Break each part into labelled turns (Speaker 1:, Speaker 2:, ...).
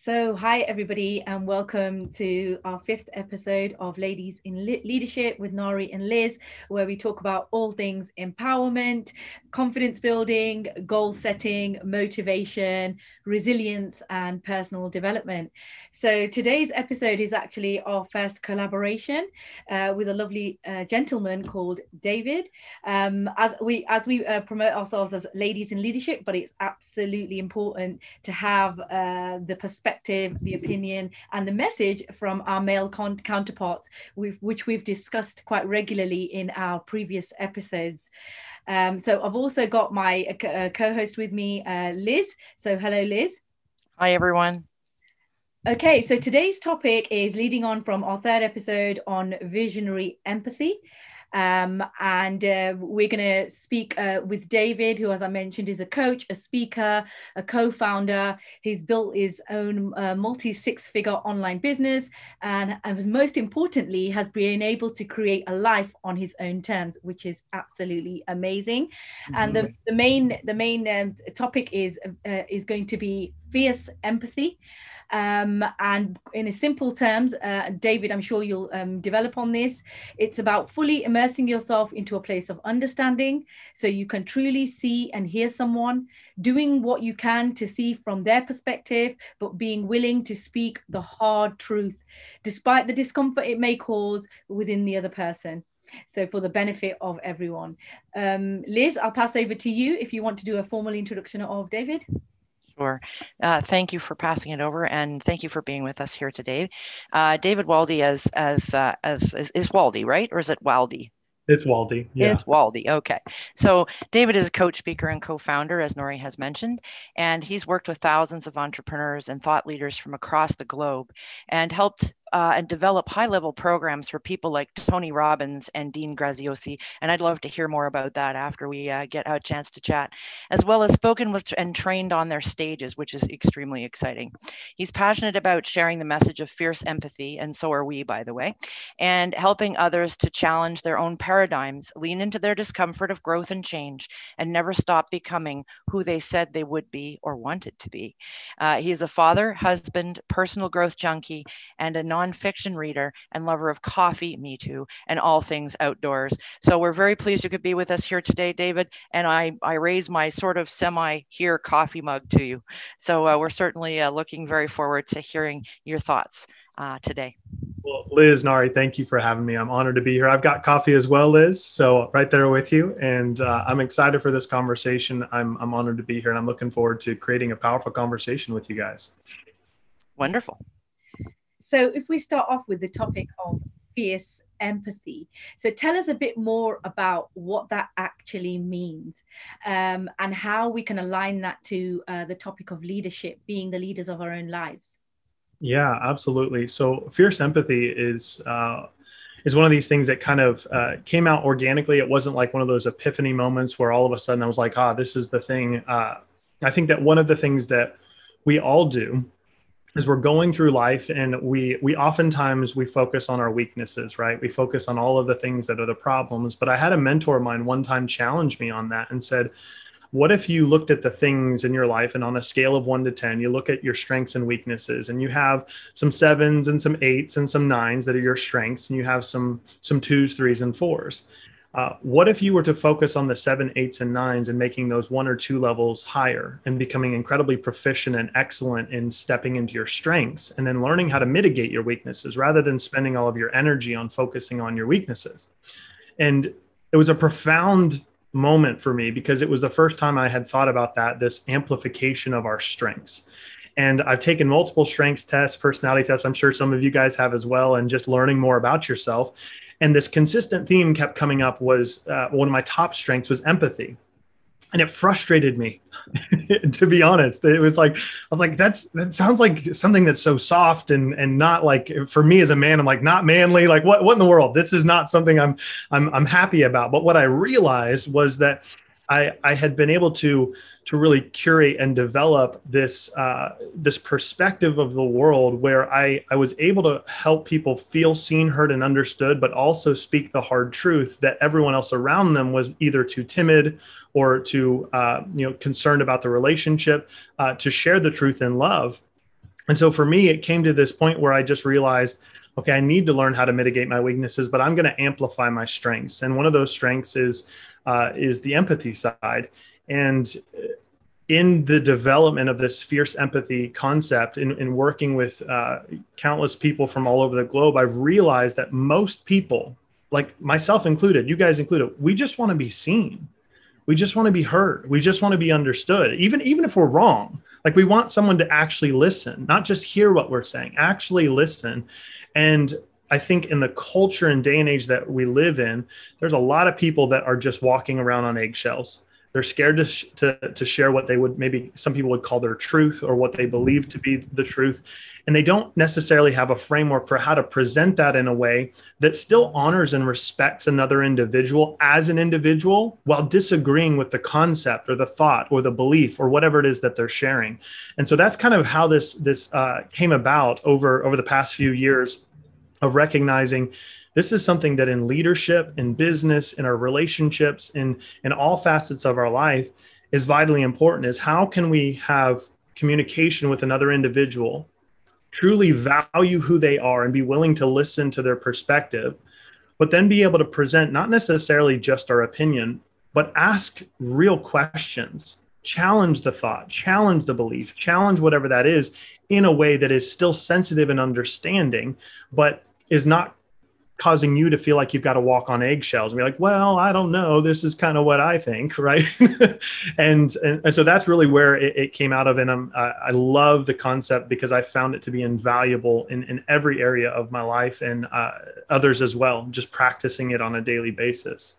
Speaker 1: So, hi everybody, and welcome to our fifth episode of Ladies in Le- Leadership with Nari and Liz, where we talk about all things empowerment, confidence building, goal setting, motivation, resilience, and personal development. So, today's episode is actually our first collaboration uh, with a lovely uh, gentleman called David. Um, as we as we uh, promote ourselves as ladies in leadership, but it's absolutely important to have uh, the perspective, the opinion, and the message from our male con- counterparts, with, which we've discussed quite regularly in our previous episodes. Um, so I've also got my uh, uh, co-host with me, uh, Liz. So hello, Liz.
Speaker 2: Hi, everyone.
Speaker 1: Okay, so today's topic is leading on from our third episode on visionary empathy. Um, and uh, we're going to speak uh, with David, who, as I mentioned, is a coach, a speaker, a co founder. He's built his own uh, multi six figure online business, and, and most importantly, has been able to create a life on his own terms, which is absolutely amazing. Mm-hmm. And the, the main, the main um, topic is, uh, is going to be fierce empathy. Um, and in simple terms, uh, David, I'm sure you'll um, develop on this. It's about fully immersing yourself into a place of understanding so you can truly see and hear someone, doing what you can to see from their perspective, but being willing to speak the hard truth, despite the discomfort it may cause within the other person so for the benefit of everyone. Um, Liz, I'll pass over to you if you want to do a formal introduction of David.
Speaker 2: Sure. Uh, thank you for passing it over, and thank you for being with us here today. Uh, David Waldy, as as uh, as is, is Waldy, right, or is it Waldy?
Speaker 3: It's Waldy.
Speaker 2: Yeah. It's Waldy. Okay. So David is a coach, speaker, and co-founder, as Nori has mentioned, and he's worked with thousands of entrepreneurs and thought leaders from across the globe, and helped uh, and develop high level programs for people like Tony Robbins and Dean Graziosi. And I'd love to hear more about that after we uh, get a chance to chat, as well as spoken with and trained on their stages, which is extremely exciting. He's passionate about sharing the message of fierce empathy, and so are we, by the way, and helping others to challenge their own paradigms, lean into their discomfort of growth and change, and never stop becoming who they said they would be or wanted to be. Uh, he is a father, husband, personal growth junkie, and a nonfiction reader and lover of coffee, me too, and all things outdoors. So we're very pleased you could be with us here today, David. And I, I raise my sort of semi here coffee mug to you. So uh, we're certainly uh, looking very forward to hearing your thoughts uh, today.
Speaker 3: Well, Liz, Nari, thank you for having me. I'm honored to be here. I've got coffee as well, Liz. So right there with you. And uh, I'm excited for this conversation. I'm, I'm honored to be here and I'm looking forward to creating a powerful conversation with you guys.
Speaker 2: Wonderful.
Speaker 1: So, if we start off with the topic of fierce empathy, so tell us a bit more about what that actually means um, and how we can align that to uh, the topic of leadership, being the leaders of our own lives.
Speaker 3: Yeah, absolutely. So, fierce empathy is. Uh, is one of these things that kind of uh, came out organically. It wasn't like one of those epiphany moments where all of a sudden I was like, ah, this is the thing. Uh, I think that one of the things that we all do as we're going through life and we we oftentimes we focus on our weaknesses right? We focus on all of the things that are the problems. But i had a mentor of mine one time challenge me on that and said what if you looked at the things in your life and on a scale of 1 to 10 you look at your strengths and weaknesses and you have some sevens and some eights and some nines that are your strengths and you have some some twos threes and fours uh, what if you were to focus on the seven, eights, and nines and making those one or two levels higher and becoming incredibly proficient and excellent in stepping into your strengths and then learning how to mitigate your weaknesses rather than spending all of your energy on focusing on your weaknesses? And it was a profound moment for me because it was the first time I had thought about that this amplification of our strengths. And I've taken multiple strengths tests, personality tests. I'm sure some of you guys have as well, and just learning more about yourself. And this consistent theme kept coming up was uh, one of my top strengths was empathy. And it frustrated me, to be honest. It was like, I was like, that's, that sounds like something that's so soft and, and not like, for me as a man, I'm like, not manly. Like what, what in the world? This is not something I'm, I'm, I'm happy about. But what I realized was that I, I had been able to to really curate and develop this uh, this perspective of the world where I, I was able to help people feel seen, heard, and understood, but also speak the hard truth that everyone else around them was either too timid or too uh, you know concerned about the relationship uh, to share the truth in love And so for me, it came to this point where I just realized, okay, I need to learn how to mitigate my weaknesses, but I'm going to amplify my strengths. And one of those strengths is uh, is the empathy side. And in the development of this fierce empathy concept, in, in working with uh, countless people from all over the globe, I've realized that most people, like myself included, you guys included, we just want to be seen. We just want to be heard. We just want to be understood, even even if we're wrong. Like we want someone to actually listen, not just hear what we're saying, actually listen. And I think in the culture and day and age that we live in, there's a lot of people that are just walking around on eggshells. They're scared to, sh- to, to share what they would maybe some people would call their truth or what they believe to be the truth. And they don't necessarily have a framework for how to present that in a way that still honors and respects another individual as an individual while disagreeing with the concept or the thought or the belief or whatever it is that they're sharing. And so that's kind of how this this uh, came about over over the past few years of recognizing this is something that in leadership in business in our relationships in in all facets of our life is vitally important is how can we have communication with another individual truly value who they are and be willing to listen to their perspective but then be able to present not necessarily just our opinion but ask real questions challenge the thought challenge the belief challenge whatever that is in a way that is still sensitive and understanding but is not causing you to feel like you've got to walk on eggshells and be like, well, I don't know. This is kind of what I think, right? and, and, and so that's really where it, it came out of. And I'm, I, I love the concept because I found it to be invaluable in, in every area of my life and uh, others as well, just practicing it on a daily basis.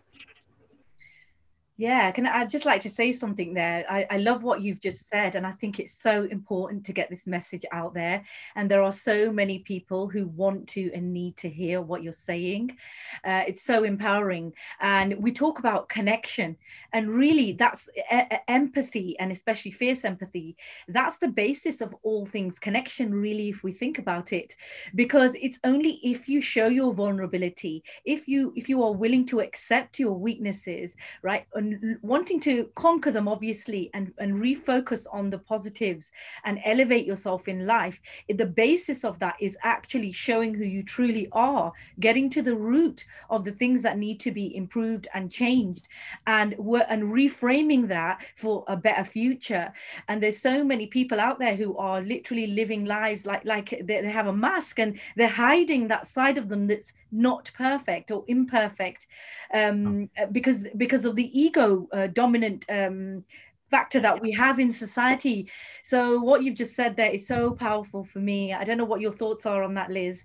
Speaker 1: Yeah, can I just like to say something there? I, I love what you've just said, and I think it's so important to get this message out there. And there are so many people who want to and need to hear what you're saying. Uh, it's so empowering. And we talk about connection, and really that's e- empathy, and especially fierce empathy. That's the basis of all things connection, really, if we think about it, because it's only if you show your vulnerability, if you if you are willing to accept your weaknesses, right? And wanting to conquer them obviously and and refocus on the positives and elevate yourself in life the basis of that is actually showing who you truly are getting to the root of the things that need to be improved and changed and and reframing that for a better future and there's so many people out there who are literally living lives like like they, they have a mask and they're hiding that side of them that's not perfect or imperfect um, oh. because because of the ego ego uh, dominant um, factor that we have in society. So what you've just said there is so powerful for me. I don't know what your thoughts are on that, Liz.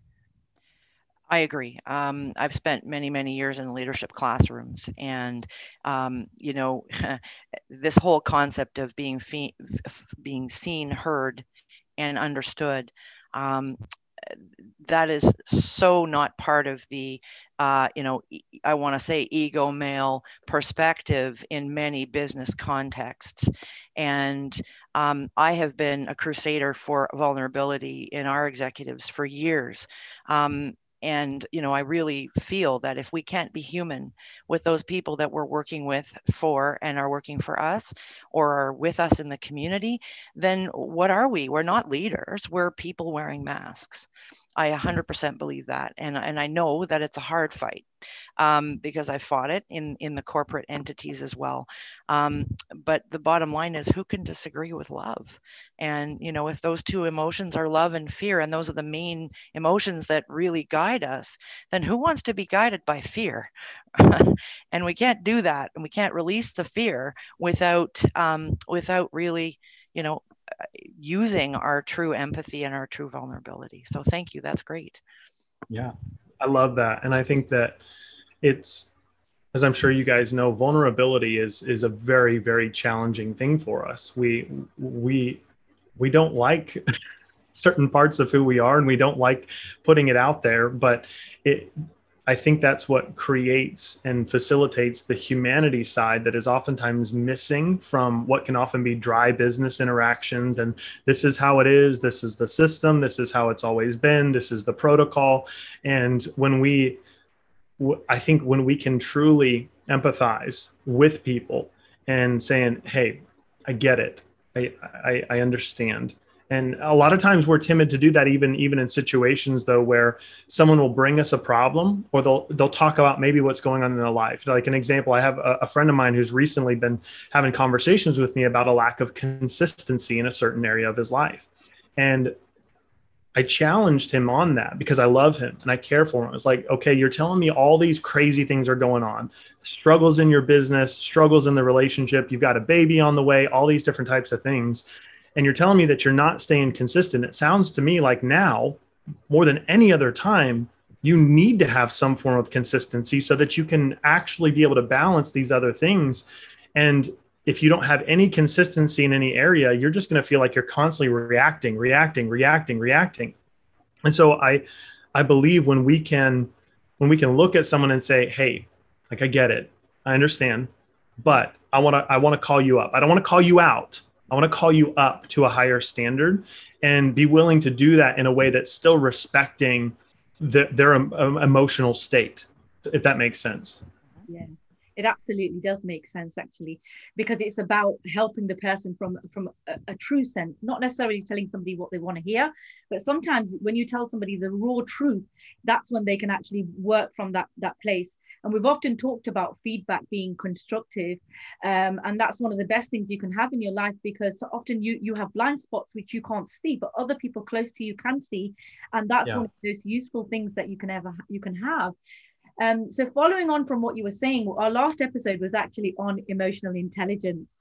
Speaker 2: I agree. Um, I've spent many, many years in leadership classrooms, and um, you know, this whole concept of being fe- being seen, heard, and understood. Um, that is so not part of the uh, you know i want to say ego male perspective in many business contexts. And um, i have been a crusader for vulnerability in our executives for years. Um, and you know i really feel that if we can't be human with those people that we're working with for and are working for us or are with us in the community then what are we? We're not leaders. We're people wearing masks I 100% believe that, and and I know that it's a hard fight um, because I fought it in in the corporate entities as well. Um, but the bottom line is, who can disagree with love? And you know, if those two emotions are love and fear, and those are the main emotions that really guide us, then who wants to be guided by fear? and we can't do that, and we can't release the fear without um, without really you know using our true empathy and our true vulnerability. So thank you. That's great.
Speaker 3: Yeah, I love that. And I think that it's, as I'm sure you guys know, vulnerability is is a very very challenging thing for us. We we we don't like certain parts of who we are, and we don't like putting it out there. But it I think that's what creates and facilitates the humanity side that is oftentimes missing from what can often be dry business interactions. And this is how it is. This is the system. This is how it's always been. This is the protocol. And when we, I think when we can truly empathize with people and saying, hey, I get it, I, I, I understand and a lot of times we're timid to do that even even in situations though where someone will bring us a problem or they'll they'll talk about maybe what's going on in their life. Like an example i have a, a friend of mine who's recently been having conversations with me about a lack of consistency in a certain area of his life. And I challenged him on that because I love him and I care for him. It's like, okay, you're telling me all these crazy things are going on. Struggles in your business, struggles in the relationship, you've got a baby on the way, all these different types of things and you're telling me that you're not staying consistent, it sounds to me like now, more than any other time, you need to have some form of consistency so that you can actually be able to balance these other things. And if you don't have any consistency in any area, you're just going to feel like you're constantly reacting, reacting, reacting, reacting. And so I I believe when we can when we can look at someone and say, "Hey, like I get it. I understand, but I want to I want to call you up. I don't want to call you out. I want to call you up to a higher standard and be willing to do that in a way that's still respecting the, their um, emotional state, if that makes sense.
Speaker 1: Yeah it absolutely does make sense actually because it's about helping the person from from a, a, true sense not necessarily telling somebody what they want to hear but sometimes when you tell somebody the raw truth that's when they can actually work from that that place and we've often talked about feedback being constructive um, and that's one of the best things you can have in your life because often you you have blind spots which you can't see but other people close to you can see and that's yeah. one of those useful things that you can ever you can have um, so, following on from what you were saying, our last episode was actually on emotional intelligence.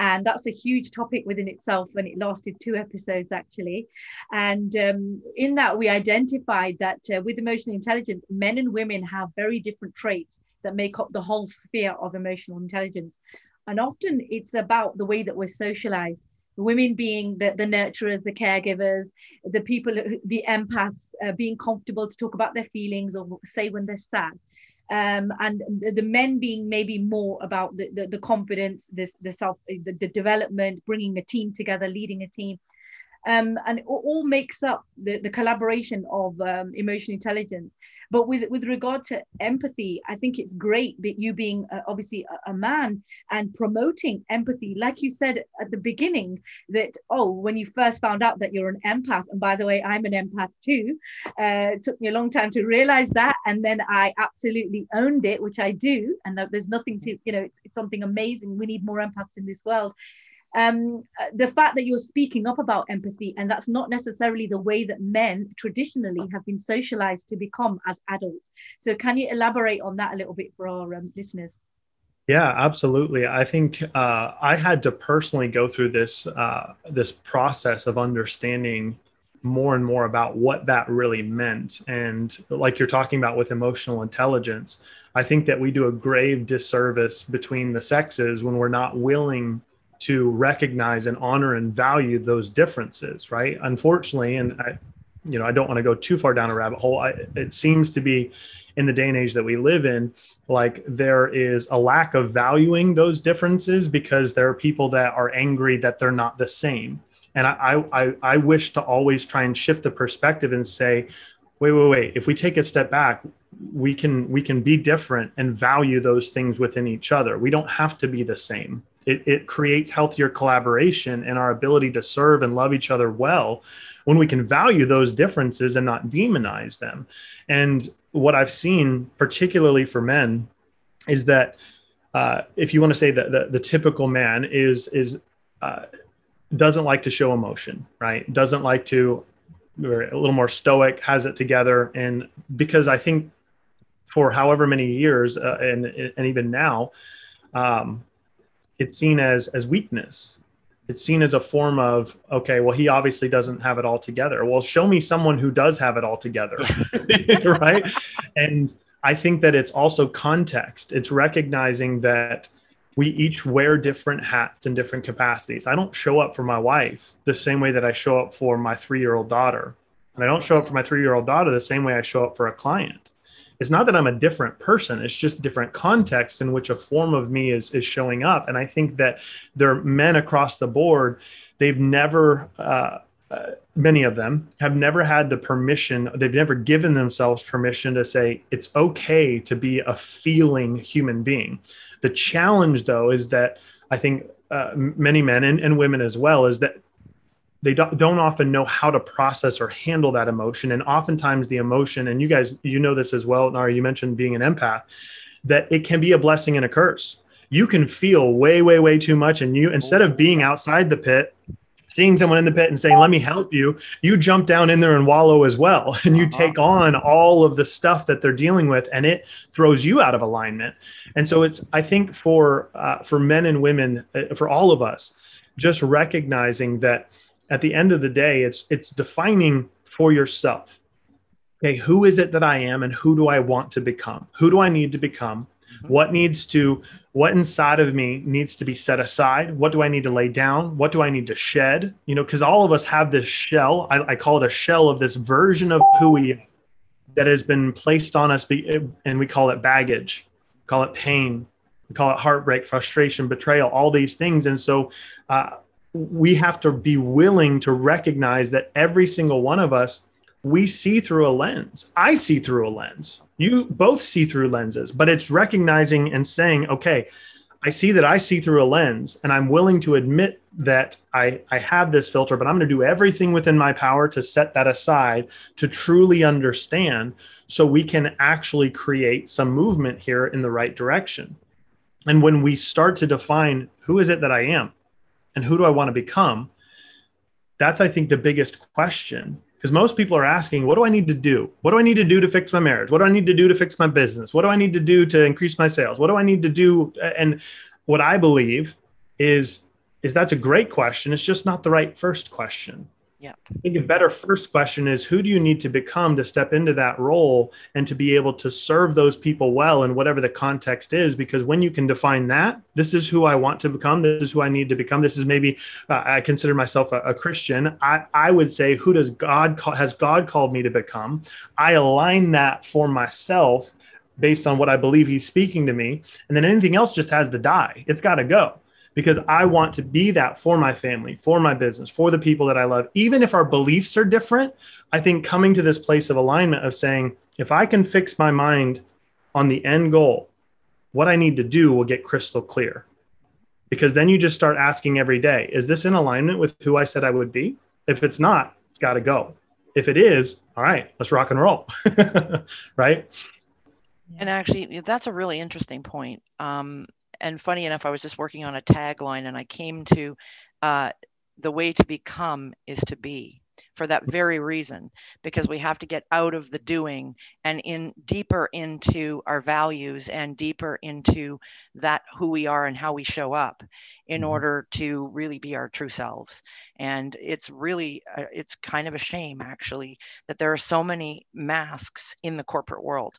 Speaker 1: And that's a huge topic within itself, and it lasted two episodes actually. And um, in that, we identified that uh, with emotional intelligence, men and women have very different traits that make up the whole sphere of emotional intelligence. And often it's about the way that we're socialized women being the, the nurturers, the caregivers, the people, the empaths, uh, being comfortable to talk about their feelings or say when they're sad. Um, and the, the, men being maybe more about the, the, the confidence, this, the self, the, the development, bringing a team together, leading a team um, and it all makes up the, the collaboration of um, emotional intelligence. But with, with regard to empathy, I think it's great that you being uh, obviously a, a, man and promoting empathy, like you said at the beginning, that, oh, when you first found out that you're an empath, and by the way, I'm an empath too, uh, it took me a long time to realize that. And then I absolutely owned it, which I do. And there's nothing to, you know, it's, it's something amazing. We need more empaths in this world um, the fact that you're speaking up about empathy, and that's not necessarily the way that men traditionally have been socialized to become as adults. So, can you elaborate on that a little bit for our um, listeners?
Speaker 3: Yeah, absolutely. I think uh, I had to personally go through this uh, this process of understanding more and more about what that really meant. And like you're talking about with emotional intelligence, I think that we do a grave disservice between the sexes when we're not willing to recognize and honor and value those differences right? Unfortunately and i you know i don't want to go too far down a rabbit hole I, it seems to be in the day and age that we live in like there is a lack of valuing those differences because there are people that are angry that they're not the same. And I, I i wish to always try and shift the perspective and say wait wait wait if we take a step back we can we can be different and value those things within each other. We don't have to be the same it, it creates healthier collaboration and our ability to serve and love each other well when we can value those differences and not demonize them. And what I've seen, particularly for men, is that uh, if you want to say that the, the typical man is is uh, doesn't like to show emotion, right? Doesn't like to, or a little more stoic, has it together, and because I think for however many years uh, and and even now, um, it's seen as as weakness. It's seen as a form of okay well he obviously doesn't have it all together. Well show me someone who does have it all together right? And i think that it's also context. It's recognizing that we each wear different hats in different capacities. I don't show up for my wife the same way that i show up for my 3 year old daughter. And i don't show up for my 3 year old daughter the same way i show up for a client it's not that I'm a different person. It's just different contexts in which a form of me is is showing up. And I think that there are men across the board. They've never. Uh, uh, many of them have never had the permission they've never given themselves permission to say it's okay to be a feeling human being the challenge though is that i think uh, many men and, and women as well is that they don't, often know how to process or handle that emotion. And oftentimes the emotion and you guys you know this as well Nari you mentioned being an empath that it can be a blessing and a curse. You can feel way way way too much and you. Instead of being outside the pit seeing someone in the pit and saying let me help you you jump down in there and wallow as well. And you uh-huh. take on all of the stuff that they're dealing with and it throws you out of alignment. And so it's i think for uh, for men and women uh, for all of us just recognizing that at the end of the day it's it's defining for yourself. Okay who is it that i am and who do i want to become? Who do i need to become? Mm-hmm. what needs to what inside of me needs to be set aside? What do i need to lay down? What do i need to shed? You know because all of us have this shell. I, I, call it a shell of this version of who we are that has been placed on us and we call it baggage. Call it pain. We call it heartbreak frustration betrayal all these things. And so uh, we have to be willing to recognize that every single one of us we see through a lens. I see through a lens. You both see through lenses but it's recognizing and saying okay i see that i see through a lens and i'm willing to admit that i i have this filter but i'm going to do everything within my power to set that aside to truly understand so we can actually create some movement here in the right direction. And when we start to define who is it that i am and who do I want to become? That's, I think, the biggest question. Because most people are asking, what do I need to do? What do I need to do to fix my marriage? What do I need to do to fix my business? What do I need to do to increase my sales? What do I need to do? And what I believe is, is that's a great question. It's just not the right first question.
Speaker 2: Yeah.
Speaker 3: I think a better first question is who do you need to become to step into that role and to be able to serve those people well in whatever the context is? Because when you can define that, this is who I want to become, this is who I need to become. This is maybe uh, I consider myself a, a, Christian. I, I would say, who does God call, has God called me to become? I align that for myself based on what I believe He's speaking to me, and then anything else just has to die. It's got to go because I want to be that for my family, for my business, for the people that I love. Even if our beliefs are different, I think coming to this place of alignment of saying, if I can fix my mind on the end goal, what I need to do will get crystal clear. Because then you just start asking every day, is this in alignment with who I said I would be? If it's not, it's got to go. If it is, all right, let's rock and roll. right.
Speaker 2: And actually, that's a really interesting point. Um, and funny enough, I was just working on a tagline and I came to uh, the way to become is to be for that very reason because we have to get out of the doing and in deeper into our values and deeper into that who we are and how we show up in mm-hmm. order to really be our true selves and it's really uh, it's kind of a shame actually that there are so many masks in the corporate world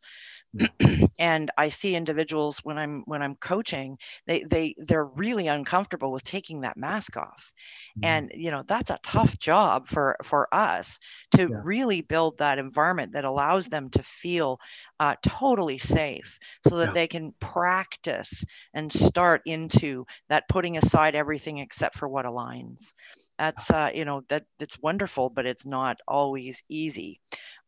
Speaker 2: and i see individuals when i'm when i'm coaching they they they're really uncomfortable with taking that mask off mm-hmm. and you know that's a tough job for for us to yeah. really build that environment that allows them to feel uh, totally safe so that yeah. they can practice and start into that putting aside everything except for what aligns that's uh, you know that it's wonderful but it's not always easy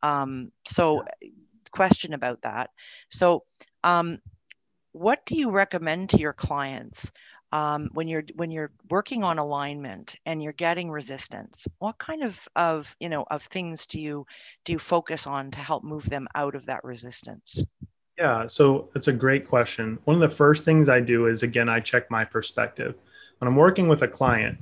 Speaker 2: um, so yeah question about that. So, um, what do you recommend to your clients um, when you're when you're working on alignment and you're getting resistance? What kind of of you know of things do you do you focus on to help move them out of that resistance?
Speaker 3: Yeah, so it's a great question. One of the first things I do is again I check my perspective. When I'm working with a client,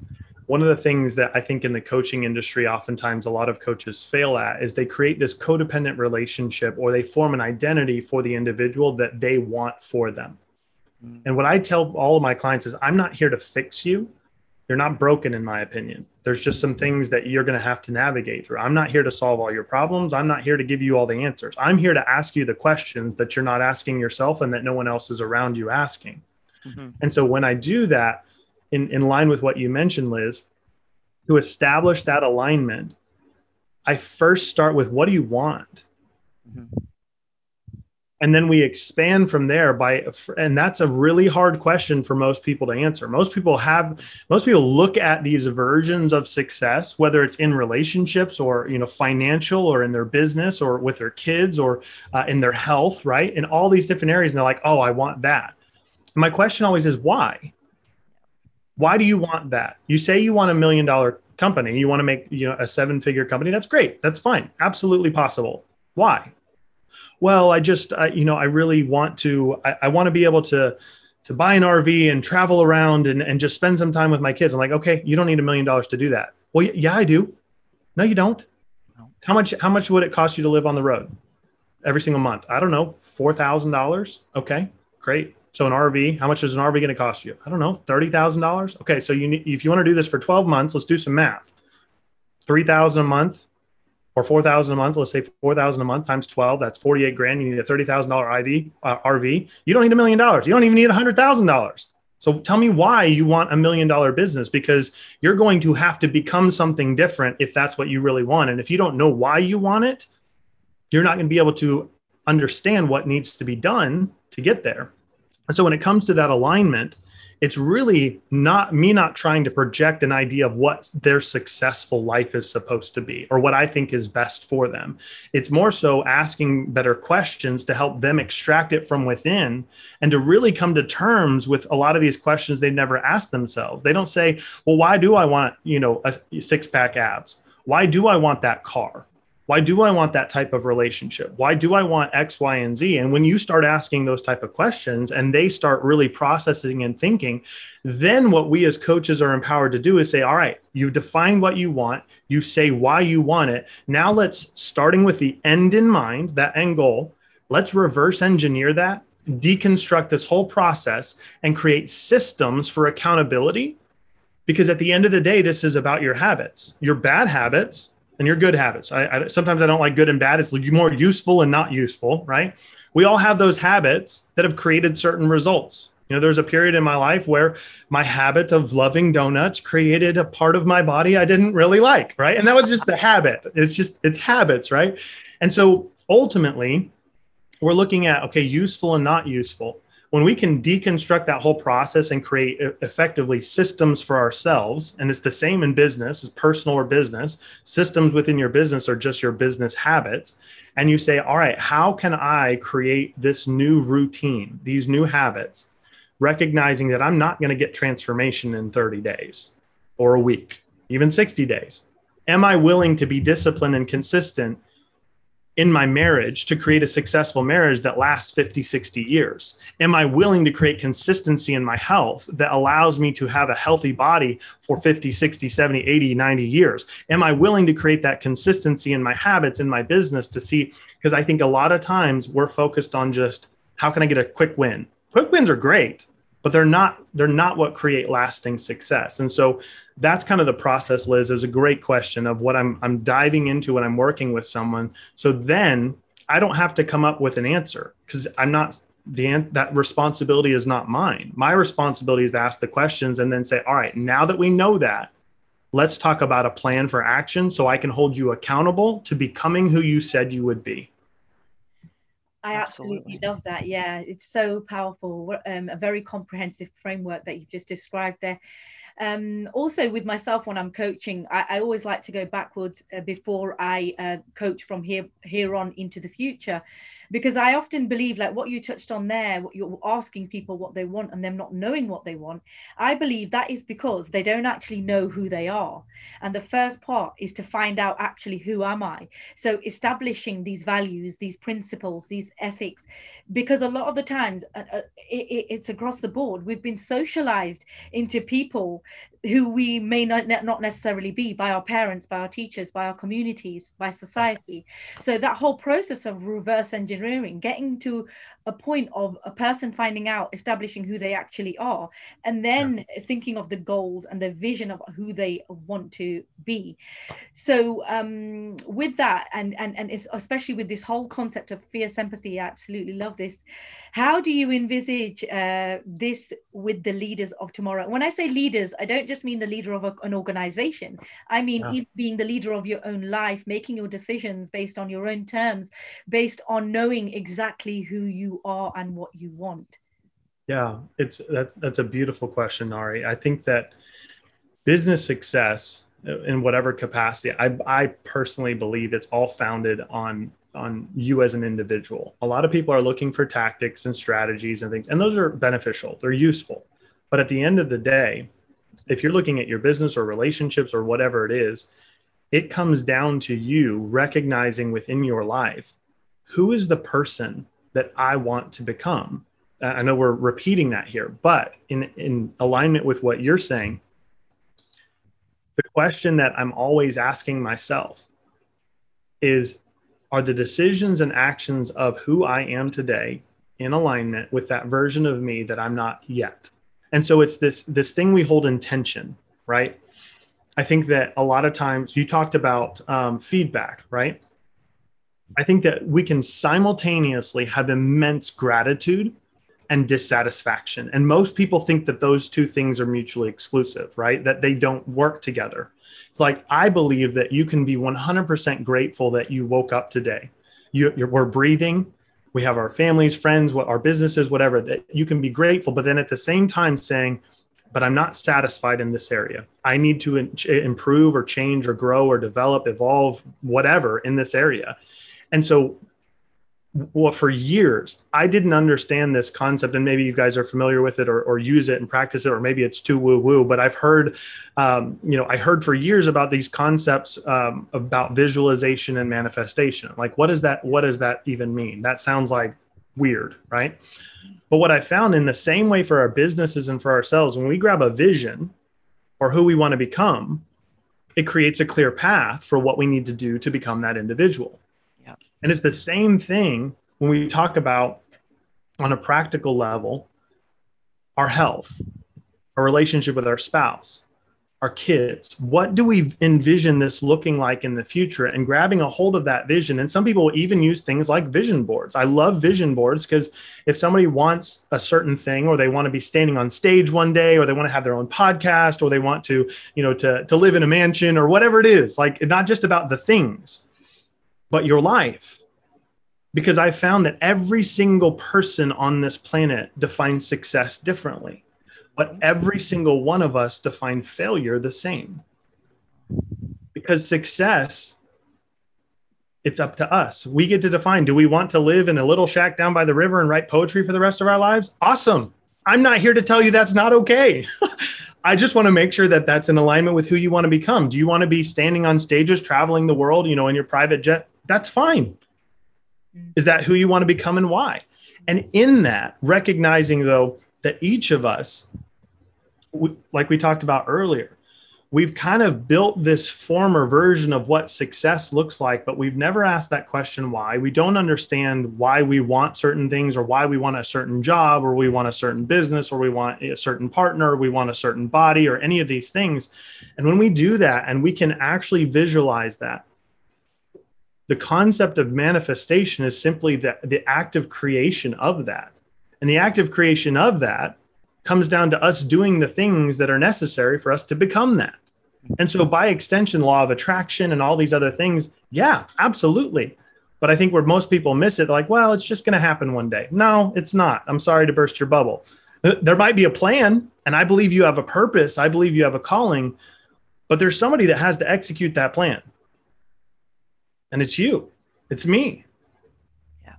Speaker 3: one of the things that I think in the coaching industry, oftentimes a lot of coaches fail at is they create this codependent relationship or they form an identity for the individual that they want for them. Mm. And what I tell all of my clients is, I'm not here to fix you. You're not broken, in my opinion. There's just some things that you're going to have to navigate through. I'm not here to solve all your problems. I'm not here to give you all the answers. I'm here to ask you the questions that you're not asking yourself and that no one else is around you asking. Mm-hmm. And so when I do that, in, in line with what you mentioned, Liz, to establish that alignment, I first start with what do you want? Mm-hmm. And then we expand from there by, and that's a really hard question for most people to answer. Most people have, most people look at these versions of success, whether it's in relationships or, you know, financial or in their business or with their kids or uh, in their health, right? In all these different areas. And they're like, oh, I want that. And my question always is why? Why do you want that? You say you want a million dollar company, you want to make you know a seven figure company. That's great. That's fine. Absolutely possible. Why? Well, I just I, you know I really want to. I, I want to be able to to buy an RV and travel around and, and just spend some time with my kids. I'm like, okay, you don't need a million dollars to do that. Well, yeah, I do. No, you don't. How much how much would it cost you to live on the road every single month? I don't know, four thousand dollars. Okay, great. So an RV, how much is an RV going to cost you? I don't know, thirty thousand dollars. Okay, so you need, if you want to do this for twelve months, let's do some math. Three thousand a month, or four thousand a month. Let's say four thousand a month times twelve. That's forty-eight grand. You need a thirty thousand dollar IV uh, RV. You don't need a million dollars. You don't even need a hundred thousand dollars. So tell me why you want a million dollar business because you're going to have to become something different if that's what you really want. And if you don't know why you want it, you're not going to be able to understand what needs to be done to get there. And so when it comes to that alignment, it's really not me not trying to project an idea of what their successful life is supposed to be or what I think is best for them. It's more so asking better questions to help them extract it from within and to really come to terms with a lot of these questions they've never asked themselves. They don't say, "Well, why do I want, you know, a six-pack abs? Why do I want that car?" Why do i want that type of relationship? Why do i want x y and z? And when you start asking those type of questions and they start really processing and thinking then what we as coaches are empowered to do is say all right you define what you want. You say why you want it. Now let's starting with the end in mind that end goal let's reverse engineer that deconstruct this whole process and create systems for accountability. Because at the end of the day this is about your habits your bad habits and your good habits. I, I, sometimes I don't like good and bad. It's more useful and not useful, right? We all have those habits that have created certain results. You know, there's a period in my life where my habit of loving donuts created a part of my body I didn't really like, right? And that was just a habit. It's just it's habits, right? And so ultimately, we're looking at okay, useful and not useful when we can deconstruct that whole process and create effectively systems for ourselves and it's the same in business as personal or business systems within your business are just your business habits and you say all right how can i create this new routine these new habits recognizing that i'm not going to get transformation in 30 days or a week even 60 days? Am i willing to be disciplined and consistent in my marriage to create a successful marriage that lasts 50, 60 years? Am I willing to create consistency in my health that allows me to have a healthy body for 50, 60, 70, 80, 90 years? Am I willing to create that consistency in my habits in my business to see? Because I think a lot of times we're focused on just how can I get a quick win? Quick wins are great, but they're not they're not what create lasting success. And so that's kind of the process liz. Is a great question of what i'm i'm diving into when i'm working with someone. So then i don't have to come up with an answer because i'm not the that responsibility is not mine. My responsibility is to ask the questions and then say all right now that we know that let's talk about a plan for action so i can hold you accountable to becoming who you said you would be
Speaker 1: I absolutely, absolutely love that. Yeah, it's so powerful. Um, a very comprehensive framework that you've just described there. Um, also, with myself when I'm coaching, I, I always like to go backwards uh, before I uh, coach from here here on into the future, because I often believe like what you touched on there, what you're asking people what they want and them not knowing what they want. I believe that is because they don't actually know who they are, and the first part is to find out actually who am I. So establishing these values, these principles, these ethics, because a lot of the times uh, uh, it, it's across the board. We've been socialized into people who we may not, not necessarily be by our parents, by our teachers, by our communities, by society. So that whole process of reverse engineering, getting to a point of a person finding out, establishing who they actually are, and then yeah. thinking of the goals and the vision of who they want to be. So um, with that, and and and especially with this whole concept of fierce empathy, I absolutely love this. How do you envisage uh, this with the leaders of tomorrow? When I say leaders, I don't just mean the leader of a, an organization. I mean yeah. being the leader of your own life, making your decisions based on your own terms, based on knowing exactly who you are and what you want.
Speaker 3: Yeah, it's that's that's a beautiful question, Nari. I think that business success uh, in whatever capacity, I, I personally believe it's all founded on on you as an individual. A lot of people are looking for tactics and strategies and things, and those are beneficial. They're useful. But at the end of the day, if you're looking at your business or relationships or whatever it is, it comes down to you recognizing within your life who is the person that I want to become. I know we're repeating that here, but in, in alignment with what you're saying, the question that I'm always asking myself is Are the decisions and actions of who I am today in alignment with that version of me that I'm not yet? And so it's this this thing we hold in tension, right? I think that a lot of times you talked about um, feedback, right? I think that we can simultaneously have immense gratitude and dissatisfaction. And most people think that those two things are mutually exclusive, right? That they don't work together. It's like I believe that you can be 100% grateful that you woke up today. You, we're breathing. We have our families, friends, what our businesses, whatever. That you can be grateful, but then at the same time saying, "But I'm not satisfied in this area. I need to in- improve or change or grow or develop, evolve, whatever in this area." And so well for years i didn't understand this concept and maybe you guys are familiar with it or, or use it and practice it or maybe it's too woo woo but i've heard um, you know i heard for years about these concepts um, about visualization and manifestation. Like what does that what does that even mean? That sounds like weird right? But what i found in the same way for our businesses and for ourselves when we grab a vision or who we want to become it creates a clear path for what we need to do to become that individual and it's the same thing when we talk about on a practical level our health, our relationship with our spouse, our kids. What do we envision this looking like in the future and grabbing a hold of that vision? And some people even use things like vision boards. I love vision boards because if somebody wants a certain thing or they want to be standing on stage one day or they want to have their own podcast or they want to, you know, to, to live in a mansion or whatever it is, like not just about the things but your life. Because I found that every single person on this planet defines success differently, but every single one of us define failure the same. Because success, it's up to us. We get to define do we want to live in a little shack down by the river and write poetry for the rest of our lives? Awesome. I'm not here to tell you that's not okay. I just want to make sure that that's in alignment with who you want to become. Do you want to be standing on stages, traveling the world, you know, in your private jet? That's fine. Is that who you want to become and why? And in that, recognizing though that each of us, like we talked about earlier, we've kind of built this former version of what success looks like, but we've never asked that question why. We don't understand why we want certain things or why we want a certain job or we want a certain business or we want a certain partner, or we want a certain body or any of these things. And when we do that and we can actually visualize that, the concept of manifestation is simply the, the active creation of that. And the active creation of that comes down to us doing the things that are necessary for us to become that. And so, by extension, law of attraction and all these other things, yeah, absolutely. But I think where most people miss it, like, well, it's just going to happen one day. No, it's not. I'm sorry to burst your bubble. There might be a plan, and I believe you have a purpose. I believe you have a calling, but there's somebody that has to execute that plan and it's you. It's me.
Speaker 2: Yeah.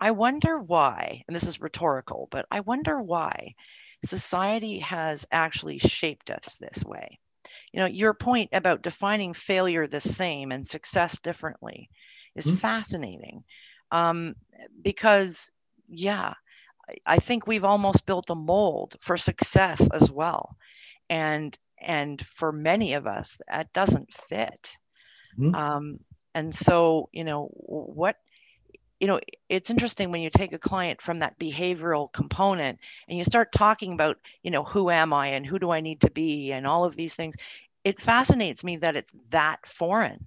Speaker 2: I wonder why and this is rhetorical but i wonder why society has actually shaped us this way. You know your point about defining failure the same and success differently is mm-hmm. fascinating. Um, because yeah i think we've almost built a mold for success as well. And and for many of us that doesn't fit. Mm-hmm. um, and so you know what you know it's interesting when you take a client from that behavioral component and you start talking about you know who am i and who do i need to be and all of these things it fascinates me that it's that foreign.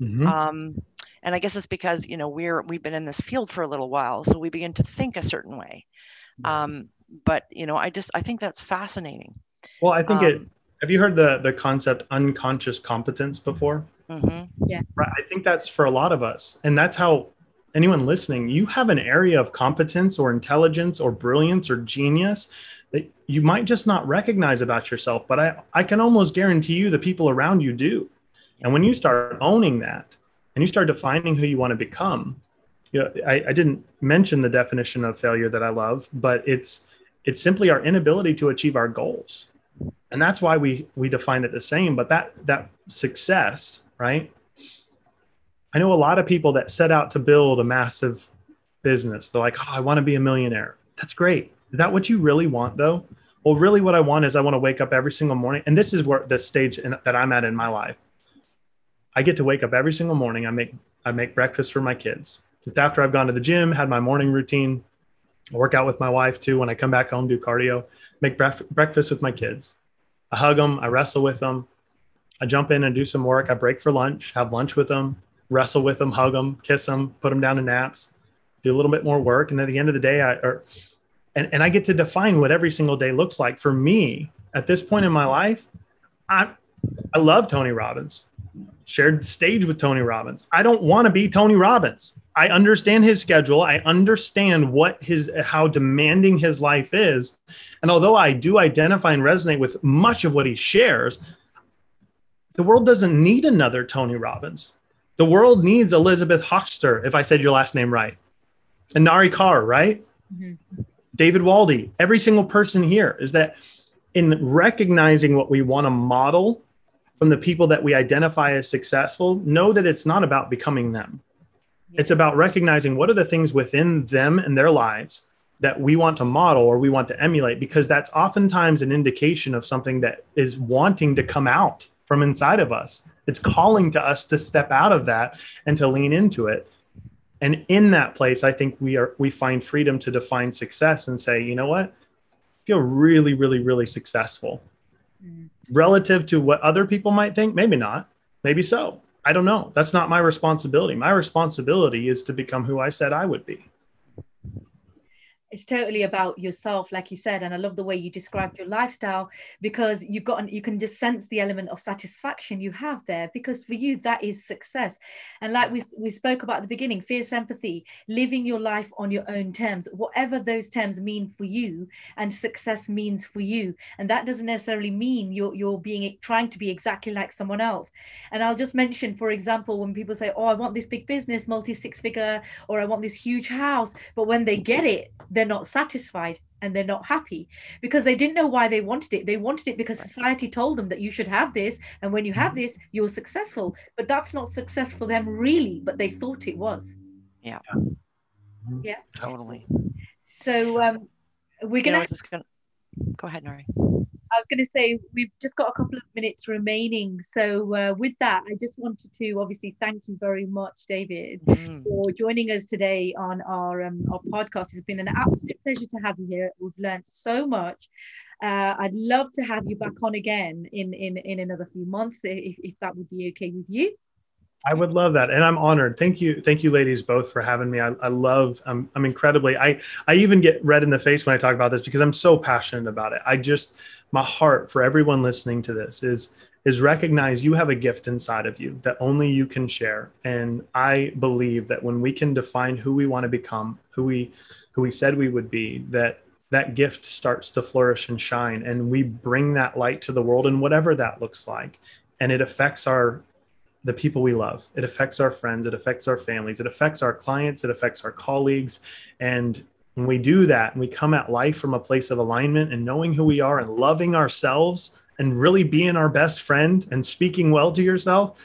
Speaker 2: Mm-hmm. um, and i guess it's because you know we're we've been in this field for a little while so we begin to think a certain way. Um, but you know i just i think that's fascinating.
Speaker 3: Well i think um, it have you heard the the concept unconscious competence before?
Speaker 1: Mm-hmm. Yeah.
Speaker 3: Right. I think that's for a lot of us, and that's how anyone listening, you have an area of competence or intelligence or brilliance or genius that you might just not recognize about yourself. But I I can almost guarantee you the people around you do. And when you start owning that and you start defining who you want to become, you know, I, I didn't mention the definition of failure that I love, but it's it's simply our inability to achieve our goals and that's why we we define it the same but that that success right? I know a lot of people that set out to build a massive business. They're like oh i want to be a millionaire. That's great. Is that what you really want though? Well really what i want is i want to wake up every single morning and this is where the stage in, that i'm at in my life. I get to wake up every single morning. I make i make breakfast for my kids. Just after i've gone to the gym had my morning routine I work out with my wife too when i come back home do cardio make bref- breakfast with my kids I hug them, I wrestle with them. I jump in and do some work. I break for lunch, have lunch with them, wrestle with them, hug them, kiss them, put them down to naps, do a little bit more work. And at the end of the day, I, or, and, and I get to define what every single day looks like. For me, at this point in my life, I, I love Tony Robbins, shared stage with Tony Robbins. I don't want to be Tony Robbins. I understand his schedule. I understand what his how demanding his life is. And although I do identify and resonate with much of what he shares, the world doesn't need another Tony Robbins. The world needs Elizabeth Hochster, if I said your last name right. And Nari Carr, right? Mm-hmm. David Waldy, every single person here is that in recognizing what we want to model from the people that we identify as successful, know that it's not about becoming them it's about recognizing what are the things within them and their lives that we want to model or we want to emulate, because that's oftentimes an indication of something that is wanting to come out from inside of us. It's calling to us to step out of that and to lean into it. And in that place, I think we are we find freedom to define success and say, you know what? I feel really, really, really successful. Relative to what other people might think, maybe not, maybe so. I don't know. That's not my responsibility. My responsibility is to become who I said I would be
Speaker 1: it's totally about yourself like you said and i love the way you described your lifestyle because you've got you can just sense the element of satisfaction you have there because for you that is success. And like we, we spoke about at the beginning fierce empathy living your life on your own terms whatever those terms mean for you and success means for you. And that doesn't necessarily mean you're you're being trying to be exactly like someone else. And i'll just mention for example when people say oh i want this big business multi six figure or i want this huge house but when they get it then they're not satisfied and they're not happy because they didn't know why they wanted it. They wanted it because society told them that you should have this. And when you have mm-hmm. this, you're successful. But that's not success for them, really, but they thought it was.
Speaker 2: Yeah.
Speaker 1: Yeah.
Speaker 2: Totally.
Speaker 1: So um, we're going
Speaker 2: to. Gonna... Go ahead, Nari.
Speaker 1: I was going to say we've just got a couple of minutes remaining. So uh, with that, I just wanted to obviously thank you very much, David, mm. for joining us today on our um, our podcast. It's been an absolute pleasure to have you here. We've learned so much. Uh, I'd love to have you back on again in in in another few months if, if that would be okay with you.
Speaker 3: I would love that, and I'm honored. Thank you, thank you, ladies, both for having me. I, I love. I'm, I'm incredibly. I I even get red in the face when I talk about this because I'm so passionate about it. I just my heart for everyone listening to this is is recognize you have a gift inside of you that only you can share. And I believe that when we can define who we want to become, who we who we said we would be, that that gift starts to flourish and shine and we bring that light to the world and whatever that looks like and it affects our the people we love. It affects our friends, it affects our families, it affects our clients, it affects our colleagues. And when we do that and we come at life from a place of alignment and knowing who we are and loving ourselves and really being our best friend and speaking well to yourself,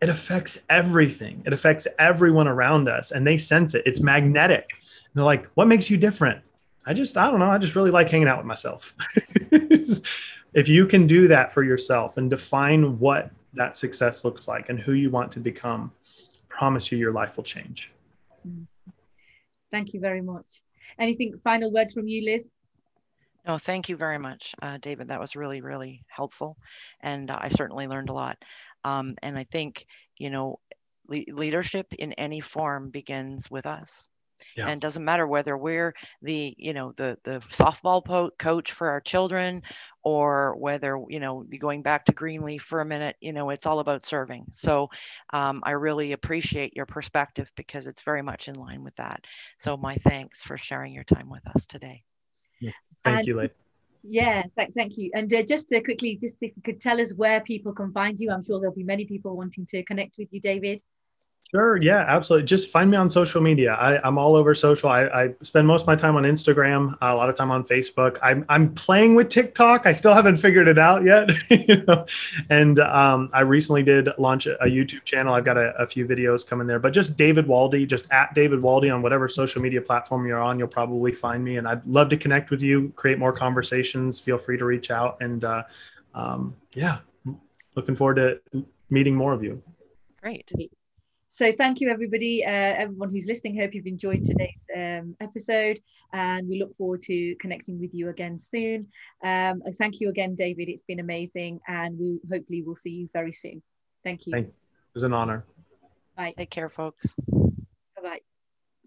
Speaker 3: it affects everything. It affects everyone around us and they sense it. It's magnetic. And they're like, what makes you different? I just, I don't know. I just really like hanging out with myself. if you can do that for yourself and define what that success looks like and who you want to become, I promise you your life will change.
Speaker 1: Thank you very much. Anything final words from you, Liz?
Speaker 2: No, thank you very much, uh, David. That was really, really helpful. And uh, I certainly learned a lot. Um, and I think, you know, le leadership in any form begins with us. Yeah. And it doesn't matter whether we're the, you know, the the softball coach for our children or whether, you know, going back to Greenleaf for a minute, you know, it's all about serving. So um, I really appreciate your perspective because it's very much in line with that. So my thanks for sharing your time with us today.
Speaker 3: Yeah. Thank and, you, Lee.
Speaker 1: Yeah, th- thank you. And uh, just to quickly, just if you could tell us where people can find you, I'm sure there'll be many people wanting to connect with you, David.
Speaker 3: Sure. Yeah, absolutely. Just find me on social media. I, am all over social. I, I, spend most of my time on Instagram, a lot of time on Facebook. I'm, I'm playing with TikTok. I still haven't figured it out yet. you know? And um, I recently did launch a, YouTube channel. I've got a, a, few videos coming there, but just David Waldy, just at David Waldy on whatever social media platform you're on, you'll probably find me. And I'd love to connect with you, create more conversations. Feel free to reach out. And uh, um, yeah, looking forward to meeting more of you.
Speaker 2: Great.
Speaker 1: So thank you, everybody, uh, everyone who's listening. Hope you've enjoyed today's um, episode, and we look forward to connecting with you again soon. Um, thank you again, David. It's been amazing, and we hopefully will see you very soon. Thank you. Thank you.
Speaker 3: It was an honor.
Speaker 1: Bye.
Speaker 2: Take care, folks.